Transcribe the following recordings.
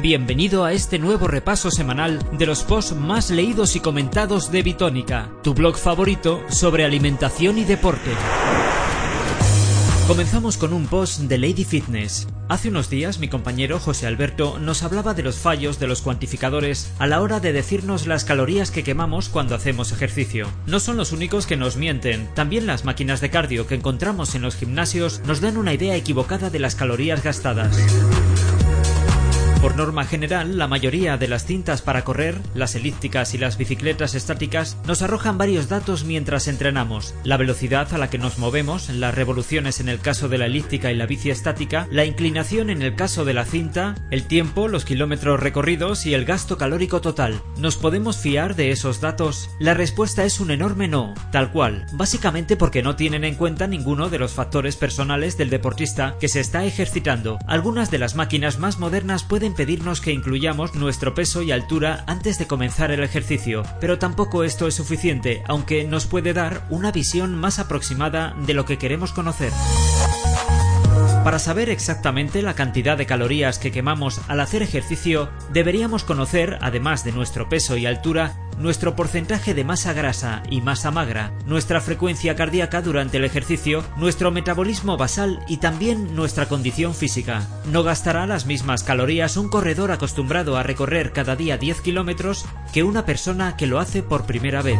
Bienvenido a este nuevo repaso semanal de los posts más leídos y comentados de Bitónica, tu blog favorito sobre alimentación y deporte. Comenzamos con un post de Lady Fitness. Hace unos días mi compañero José Alberto nos hablaba de los fallos de los cuantificadores a la hora de decirnos las calorías que quemamos cuando hacemos ejercicio. No son los únicos que nos mienten, también las máquinas de cardio que encontramos en los gimnasios nos dan una idea equivocada de las calorías gastadas. Norma general, la mayoría de las cintas para correr, las elípticas y las bicicletas estáticas, nos arrojan varios datos mientras entrenamos. La velocidad a la que nos movemos, las revoluciones en el caso de la elíptica y la bici estática, la inclinación en el caso de la cinta, el tiempo, los kilómetros recorridos y el gasto calórico total. ¿Nos podemos fiar de esos datos? La respuesta es un enorme no, tal cual, básicamente porque no tienen en cuenta ninguno de los factores personales del deportista que se está ejercitando. Algunas de las máquinas más modernas pueden que incluyamos nuestro peso y altura antes de comenzar el ejercicio, pero tampoco esto es suficiente, aunque nos puede dar una visión más aproximada de lo que queremos conocer. Para saber exactamente la cantidad de calorías que quemamos al hacer ejercicio, deberíamos conocer, además de nuestro peso y altura, nuestro porcentaje de masa grasa y masa magra, nuestra frecuencia cardíaca durante el ejercicio, nuestro metabolismo basal y también nuestra condición física. No gastará las mismas calorías un corredor acostumbrado a recorrer cada día 10 kilómetros que una persona que lo hace por primera vez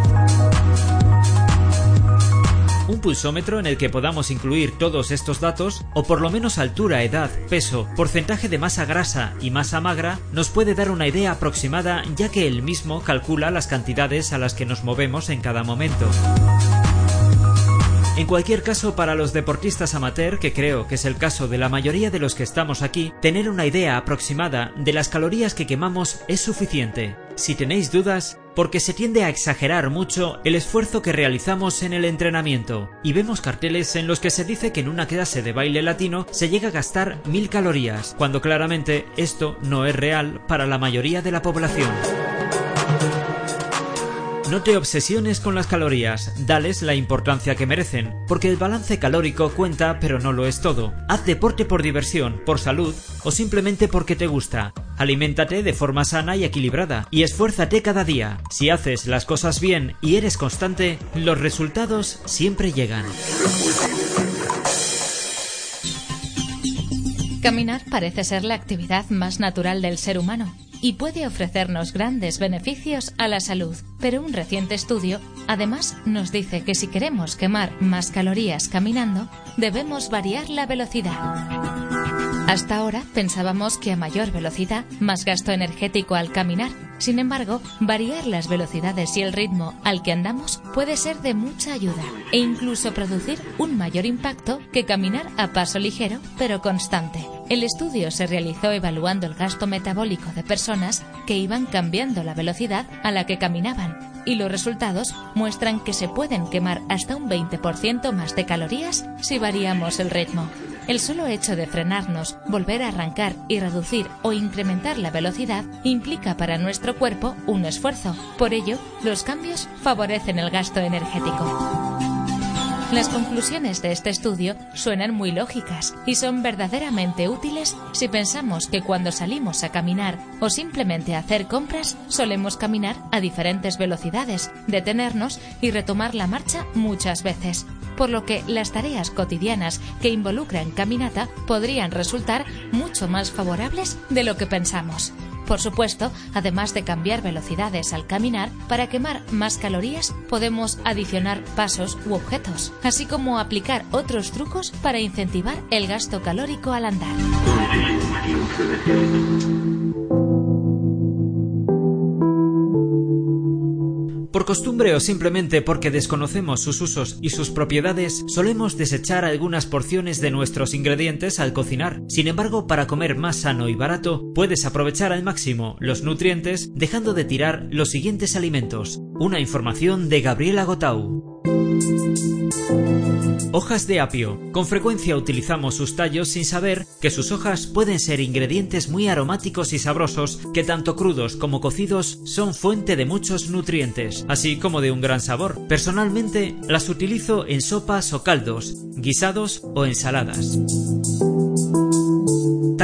un pulsómetro en el que podamos incluir todos estos datos, o por lo menos altura, edad, peso, porcentaje de masa grasa y masa magra, nos puede dar una idea aproximada ya que el mismo calcula las cantidades a las que nos movemos en cada momento. En cualquier caso, para los deportistas amateur, que creo que es el caso de la mayoría de los que estamos aquí, tener una idea aproximada de las calorías que quemamos es suficiente. Si tenéis dudas, porque se tiende a exagerar mucho el esfuerzo que realizamos en el entrenamiento, y vemos carteles en los que se dice que en una clase de baile latino se llega a gastar mil calorías, cuando claramente esto no es real para la mayoría de la población. No te obsesiones con las calorías, dales la importancia que merecen, porque el balance calórico cuenta pero no lo es todo. Haz deporte por diversión, por salud o simplemente porque te gusta. Aliméntate de forma sana y equilibrada y esfuérzate cada día. Si haces las cosas bien y eres constante, los resultados siempre llegan. Caminar parece ser la actividad más natural del ser humano y puede ofrecernos grandes beneficios a la salud. Pero un reciente estudio además nos dice que si queremos quemar más calorías caminando, debemos variar la velocidad. Hasta ahora pensábamos que a mayor velocidad, más gasto energético al caminar. Sin embargo, variar las velocidades y el ritmo al que andamos puede ser de mucha ayuda e incluso producir un mayor impacto que caminar a paso ligero pero constante. El estudio se realizó evaluando el gasto metabólico de personas que iban cambiando la velocidad a la que caminaban y los resultados muestran que se pueden quemar hasta un 20% más de calorías si variamos el ritmo. El solo hecho de frenarnos, volver a arrancar y reducir o incrementar la velocidad implica para nuestro cuerpo un esfuerzo. Por ello, los cambios favorecen el gasto energético. Las conclusiones de este estudio suenan muy lógicas y son verdaderamente útiles si pensamos que cuando salimos a caminar o simplemente a hacer compras solemos caminar a diferentes velocidades, detenernos y retomar la marcha muchas veces, por lo que las tareas cotidianas que involucran caminata podrían resultar mucho más favorables de lo que pensamos. Por supuesto, además de cambiar velocidades al caminar, para quemar más calorías podemos adicionar pasos u objetos, así como aplicar otros trucos para incentivar el gasto calórico al andar. Costumbre o simplemente porque desconocemos sus usos y sus propiedades, solemos desechar algunas porciones de nuestros ingredientes al cocinar. Sin embargo, para comer más sano y barato, puedes aprovechar al máximo los nutrientes dejando de tirar los siguientes alimentos. Una información de Gabriela Gotau. Hojas de apio. Con frecuencia utilizamos sus tallos sin saber que sus hojas pueden ser ingredientes muy aromáticos y sabrosos que tanto crudos como cocidos son fuente de muchos nutrientes, así como de un gran sabor. Personalmente las utilizo en sopas o caldos, guisados o ensaladas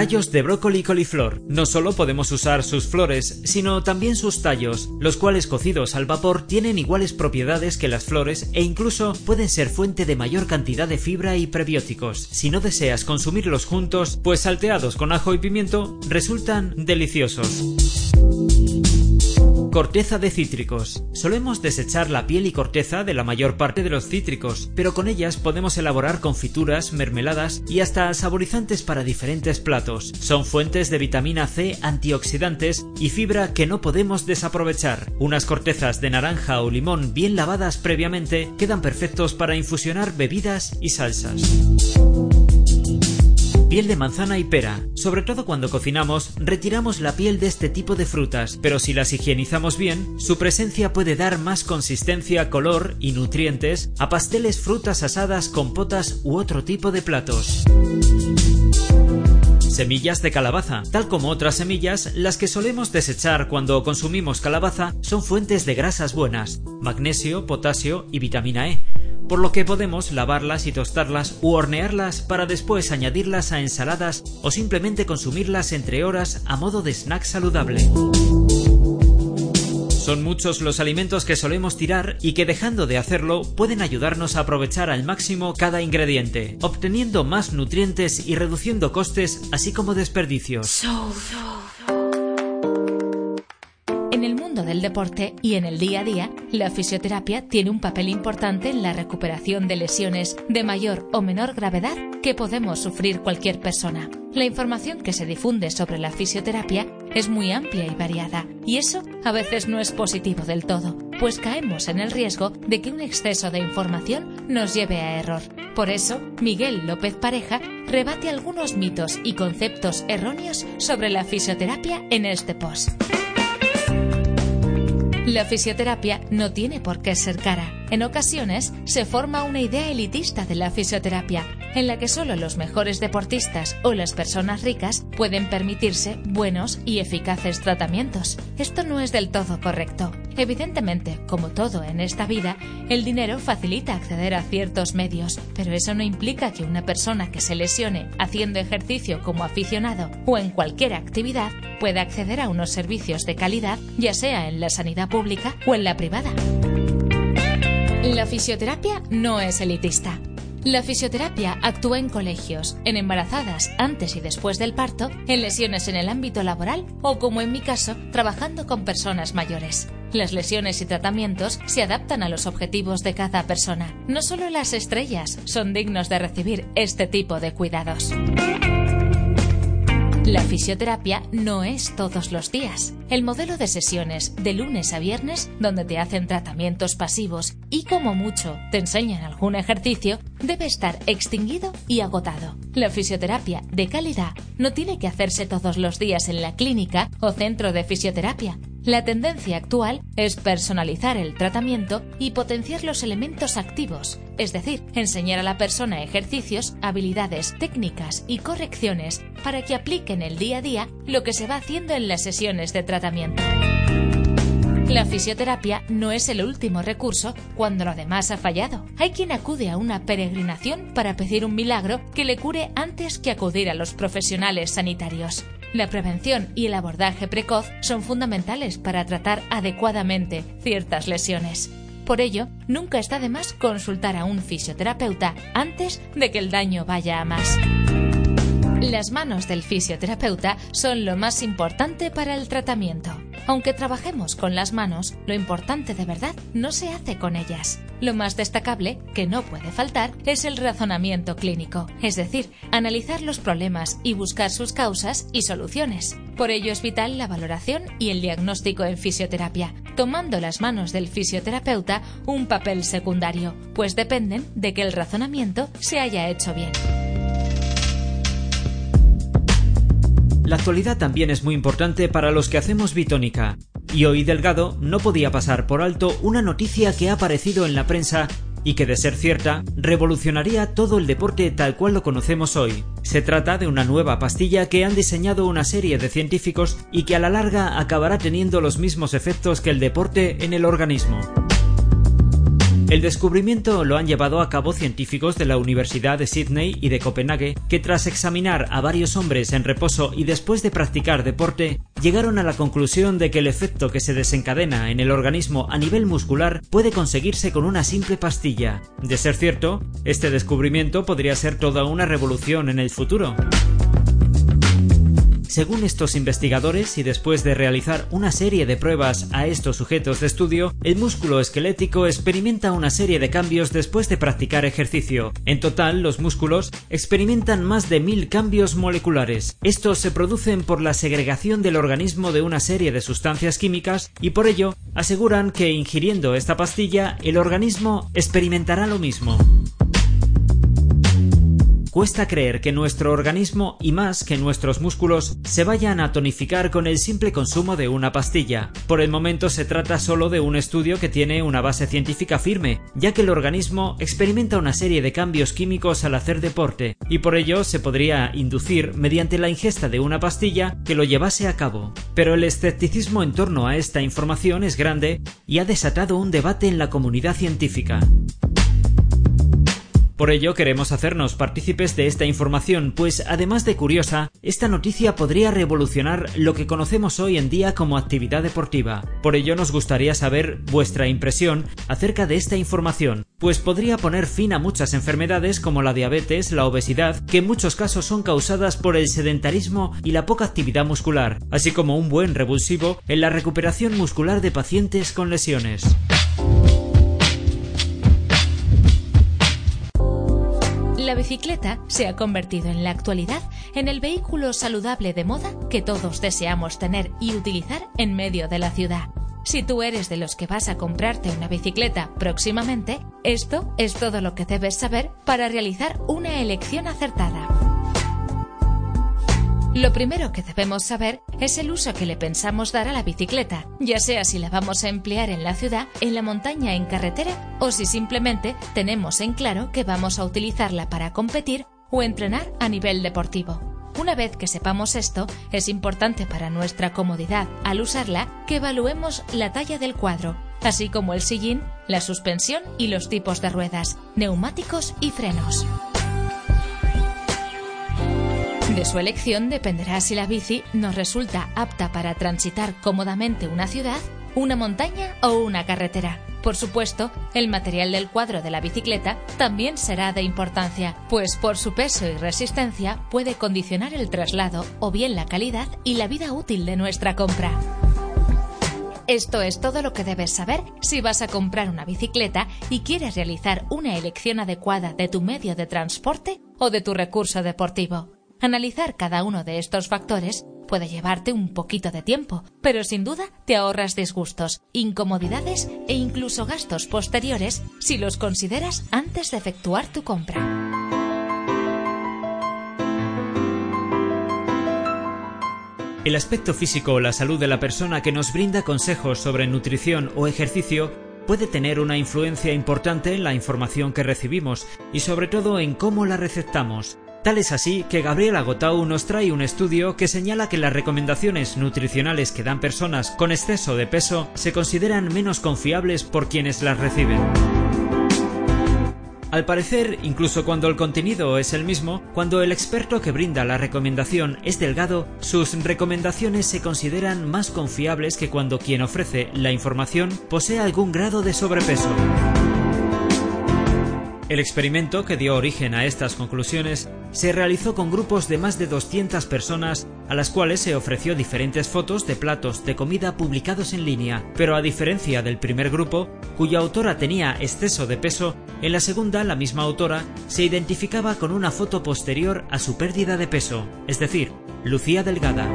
Tallos de brócoli y coliflor. No solo podemos usar sus flores, sino también sus tallos, los cuales cocidos al vapor tienen iguales propiedades que las flores e incluso pueden ser fuente de mayor cantidad de fibra y prebióticos. Si no deseas consumirlos juntos, pues salteados con ajo y pimiento resultan deliciosos. Corteza de cítricos. Solemos desechar la piel y corteza de la mayor parte de los cítricos, pero con ellas podemos elaborar confituras, mermeladas y hasta saborizantes para diferentes platos. Son fuentes de vitamina C, antioxidantes y fibra que no podemos desaprovechar. Unas cortezas de naranja o limón bien lavadas previamente quedan perfectos para infusionar bebidas y salsas piel de manzana y pera. Sobre todo cuando cocinamos, retiramos la piel de este tipo de frutas, pero si las higienizamos bien, su presencia puede dar más consistencia, color y nutrientes a pasteles, frutas asadas, compotas u otro tipo de platos. Semillas de calabaza. Tal como otras semillas, las que solemos desechar cuando consumimos calabaza son fuentes de grasas buenas, magnesio, potasio y vitamina E por lo que podemos lavarlas y tostarlas u hornearlas para después añadirlas a ensaladas o simplemente consumirlas entre horas a modo de snack saludable. Son muchos los alimentos que solemos tirar y que dejando de hacerlo pueden ayudarnos a aprovechar al máximo cada ingrediente, obteniendo más nutrientes y reduciendo costes así como desperdicios. Del deporte y en el día a día, la fisioterapia tiene un papel importante en la recuperación de lesiones de mayor o menor gravedad que podemos sufrir cualquier persona. La información que se difunde sobre la fisioterapia es muy amplia y variada, y eso a veces no es positivo del todo, pues caemos en el riesgo de que un exceso de información nos lleve a error. Por eso, Miguel López Pareja rebate algunos mitos y conceptos erróneos sobre la fisioterapia en este post. La fisioterapia no tiene por qué ser cara. En ocasiones se forma una idea elitista de la fisioterapia, en la que solo los mejores deportistas o las personas ricas pueden permitirse buenos y eficaces tratamientos. Esto no es del todo correcto. Evidentemente, como todo en esta vida, el dinero facilita acceder a ciertos medios, pero eso no implica que una persona que se lesione haciendo ejercicio como aficionado o en cualquier actividad pueda acceder a unos servicios de calidad, ya sea en la sanidad pública o en la privada. La fisioterapia no es elitista. La fisioterapia actúa en colegios, en embarazadas antes y después del parto, en lesiones en el ámbito laboral o, como en mi caso, trabajando con personas mayores. Las lesiones y tratamientos se adaptan a los objetivos de cada persona. No solo las estrellas son dignos de recibir este tipo de cuidados. La fisioterapia no es todos los días. El modelo de sesiones de lunes a viernes, donde te hacen tratamientos pasivos y como mucho te enseñan algún ejercicio, debe estar extinguido y agotado. La fisioterapia de calidad no tiene que hacerse todos los días en la clínica o centro de fisioterapia, la tendencia actual es personalizar el tratamiento y potenciar los elementos activos, es decir, enseñar a la persona ejercicios, habilidades, técnicas y correcciones para que aplique en el día a día lo que se va haciendo en las sesiones de tratamiento. La fisioterapia no es el último recurso cuando lo demás ha fallado. Hay quien acude a una peregrinación para pedir un milagro que le cure antes que acudir a los profesionales sanitarios. La prevención y el abordaje precoz son fundamentales para tratar adecuadamente ciertas lesiones. Por ello, nunca está de más consultar a un fisioterapeuta antes de que el daño vaya a más. Las manos del fisioterapeuta son lo más importante para el tratamiento. Aunque trabajemos con las manos, lo importante de verdad no se hace con ellas. Lo más destacable, que no puede faltar, es el razonamiento clínico, es decir, analizar los problemas y buscar sus causas y soluciones. Por ello es vital la valoración y el diagnóstico en fisioterapia, tomando las manos del fisioterapeuta un papel secundario, pues dependen de que el razonamiento se haya hecho bien. La actualidad también es muy importante para los que hacemos bitónica, y hoy Delgado no podía pasar por alto una noticia que ha aparecido en la prensa y que de ser cierta revolucionaría todo el deporte tal cual lo conocemos hoy. Se trata de una nueva pastilla que han diseñado una serie de científicos y que a la larga acabará teniendo los mismos efectos que el deporte en el organismo. El descubrimiento lo han llevado a cabo científicos de la Universidad de Sydney y de Copenhague, que tras examinar a varios hombres en reposo y después de practicar deporte, llegaron a la conclusión de que el efecto que se desencadena en el organismo a nivel muscular puede conseguirse con una simple pastilla. De ser cierto, este descubrimiento podría ser toda una revolución en el futuro. Según estos investigadores, y después de realizar una serie de pruebas a estos sujetos de estudio, el músculo esquelético experimenta una serie de cambios después de practicar ejercicio. En total, los músculos experimentan más de mil cambios moleculares. Estos se producen por la segregación del organismo de una serie de sustancias químicas y por ello aseguran que ingiriendo esta pastilla el organismo experimentará lo mismo. Cuesta creer que nuestro organismo y más que nuestros músculos se vayan a tonificar con el simple consumo de una pastilla. Por el momento se trata solo de un estudio que tiene una base científica firme, ya que el organismo experimenta una serie de cambios químicos al hacer deporte, y por ello se podría inducir mediante la ingesta de una pastilla que lo llevase a cabo. Pero el escepticismo en torno a esta información es grande y ha desatado un debate en la comunidad científica. Por ello queremos hacernos partícipes de esta información, pues además de curiosa, esta noticia podría revolucionar lo que conocemos hoy en día como actividad deportiva. Por ello nos gustaría saber vuestra impresión acerca de esta información, pues podría poner fin a muchas enfermedades como la diabetes, la obesidad, que en muchos casos son causadas por el sedentarismo y la poca actividad muscular, así como un buen revulsivo en la recuperación muscular de pacientes con lesiones. Bicicleta se ha convertido en la actualidad en el vehículo saludable de moda que todos deseamos tener y utilizar en medio de la ciudad. Si tú eres de los que vas a comprarte una bicicleta próximamente, esto es todo lo que debes saber para realizar una elección acertada. Lo primero que debemos saber es el uso que le pensamos dar a la bicicleta, ya sea si la vamos a emplear en la ciudad, en la montaña, en carretera, o si simplemente tenemos en claro que vamos a utilizarla para competir o entrenar a nivel deportivo. Una vez que sepamos esto, es importante para nuestra comodidad al usarla que evaluemos la talla del cuadro, así como el sillín, la suspensión y los tipos de ruedas, neumáticos y frenos. De su elección dependerá si la bici nos resulta apta para transitar cómodamente una ciudad, una montaña o una carretera. Por supuesto, el material del cuadro de la bicicleta también será de importancia, pues por su peso y resistencia puede condicionar el traslado o bien la calidad y la vida útil de nuestra compra. Esto es todo lo que debes saber si vas a comprar una bicicleta y quieres realizar una elección adecuada de tu medio de transporte o de tu recurso deportivo. Analizar cada uno de estos factores puede llevarte un poquito de tiempo, pero sin duda te ahorras disgustos, incomodidades e incluso gastos posteriores si los consideras antes de efectuar tu compra. El aspecto físico o la salud de la persona que nos brinda consejos sobre nutrición o ejercicio puede tener una influencia importante en la información que recibimos y sobre todo en cómo la receptamos. Tal es así que Gabriela Gotau nos trae un estudio que señala que las recomendaciones nutricionales que dan personas con exceso de peso se consideran menos confiables por quienes las reciben. Al parecer, incluso cuando el contenido es el mismo, cuando el experto que brinda la recomendación es delgado, sus recomendaciones se consideran más confiables que cuando quien ofrece la información posee algún grado de sobrepeso. El experimento que dio origen a estas conclusiones se realizó con grupos de más de 200 personas a las cuales se ofreció diferentes fotos de platos de comida publicados en línea, pero a diferencia del primer grupo, cuya autora tenía exceso de peso, en la segunda la misma autora se identificaba con una foto posterior a su pérdida de peso, es decir, lucía delgada.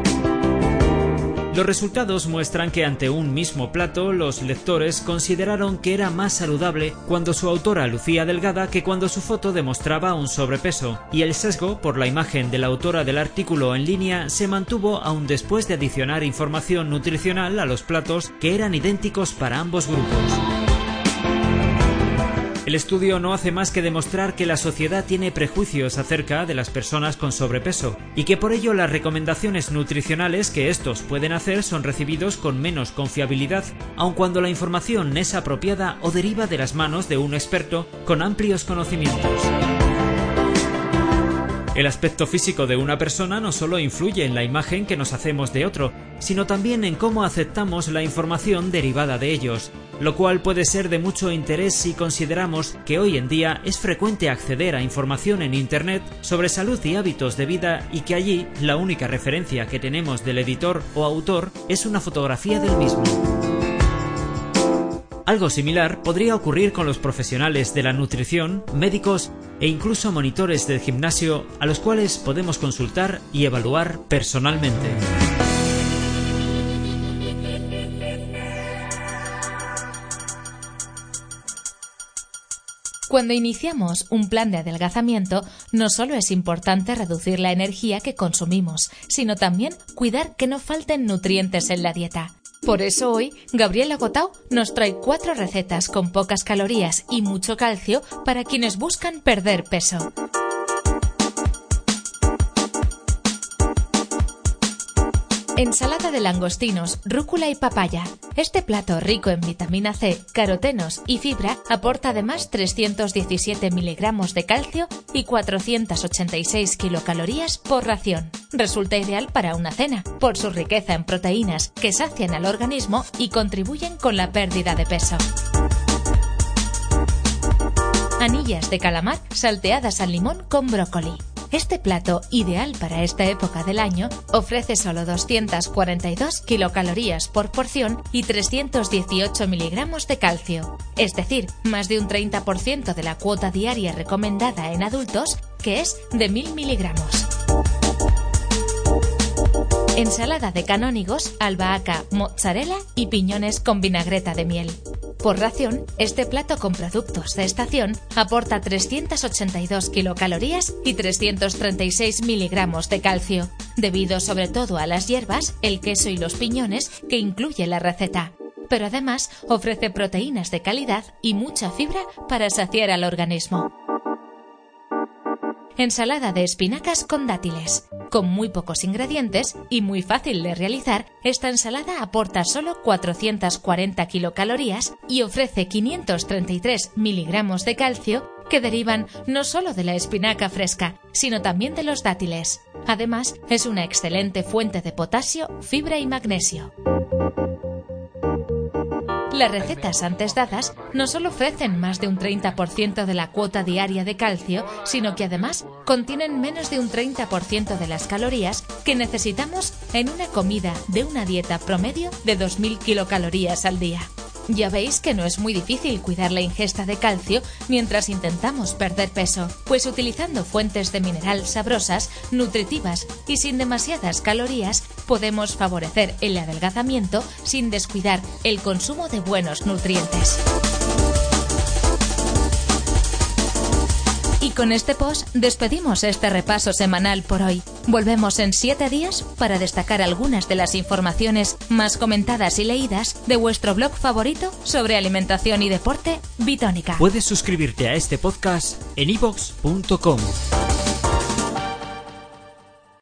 Los resultados muestran que ante un mismo plato los lectores consideraron que era más saludable cuando su autora lucía delgada que cuando su foto demostraba un sobrepeso, y el sesgo por la imagen de la autora del artículo en línea se mantuvo aún después de adicionar información nutricional a los platos que eran idénticos para ambos grupos. El estudio no hace más que demostrar que la sociedad tiene prejuicios acerca de las personas con sobrepeso y que por ello las recomendaciones nutricionales que estos pueden hacer son recibidos con menos confiabilidad, aun cuando la información es apropiada o deriva de las manos de un experto con amplios conocimientos. El aspecto físico de una persona no solo influye en la imagen que nos hacemos de otro, sino también en cómo aceptamos la información derivada de ellos, lo cual puede ser de mucho interés si consideramos que hoy en día es frecuente acceder a información en Internet sobre salud y hábitos de vida y que allí la única referencia que tenemos del editor o autor es una fotografía del mismo. Algo similar podría ocurrir con los profesionales de la nutrición, médicos e incluso monitores del gimnasio a los cuales podemos consultar y evaluar personalmente. Cuando iniciamos un plan de adelgazamiento, no solo es importante reducir la energía que consumimos, sino también cuidar que no falten nutrientes en la dieta. Por eso hoy, Gabriela Gotau nos trae cuatro recetas con pocas calorías y mucho calcio para quienes buscan perder peso. Ensalada de langostinos, rúcula y papaya. Este plato rico en vitamina C, carotenos y fibra aporta además 317 miligramos de calcio y 486 kilocalorías por ración. Resulta ideal para una cena, por su riqueza en proteínas que sacian al organismo y contribuyen con la pérdida de peso. Anillas de calamar salteadas al limón con brócoli. Este plato, ideal para esta época del año, ofrece solo 242 kilocalorías por porción y 318 miligramos de calcio, es decir, más de un 30% de la cuota diaria recomendada en adultos, que es de 1000 miligramos. Ensalada de canónigos, albahaca, mozzarella y piñones con vinagreta de miel. Por ración, este plato con productos de estación aporta 382 kilocalorías y 336 miligramos de calcio, debido sobre todo a las hierbas, el queso y los piñones que incluye la receta. Pero además ofrece proteínas de calidad y mucha fibra para saciar al organismo. Ensalada de espinacas con dátiles. Con muy pocos ingredientes y muy fácil de realizar, esta ensalada aporta solo 440 kilocalorías y ofrece 533 miligramos de calcio que derivan no solo de la espinaca fresca, sino también de los dátiles. Además, es una excelente fuente de potasio, fibra y magnesio. Las recetas antes dadas no solo ofrecen más de un 30% de la cuota diaria de calcio, sino que además contienen menos de un 30% de las calorías que necesitamos en una comida de una dieta promedio de 2.000 kilocalorías al día. Ya veis que no es muy difícil cuidar la ingesta de calcio mientras intentamos perder peso, pues utilizando fuentes de mineral sabrosas, nutritivas y sin demasiadas calorías, podemos favorecer el adelgazamiento sin descuidar el consumo de buenos nutrientes. Y con este post despedimos este repaso semanal por hoy. Volvemos en siete días para destacar algunas de las informaciones más comentadas y leídas de vuestro blog favorito sobre alimentación y deporte, Bitónica. Puedes suscribirte a este podcast en ivox.com.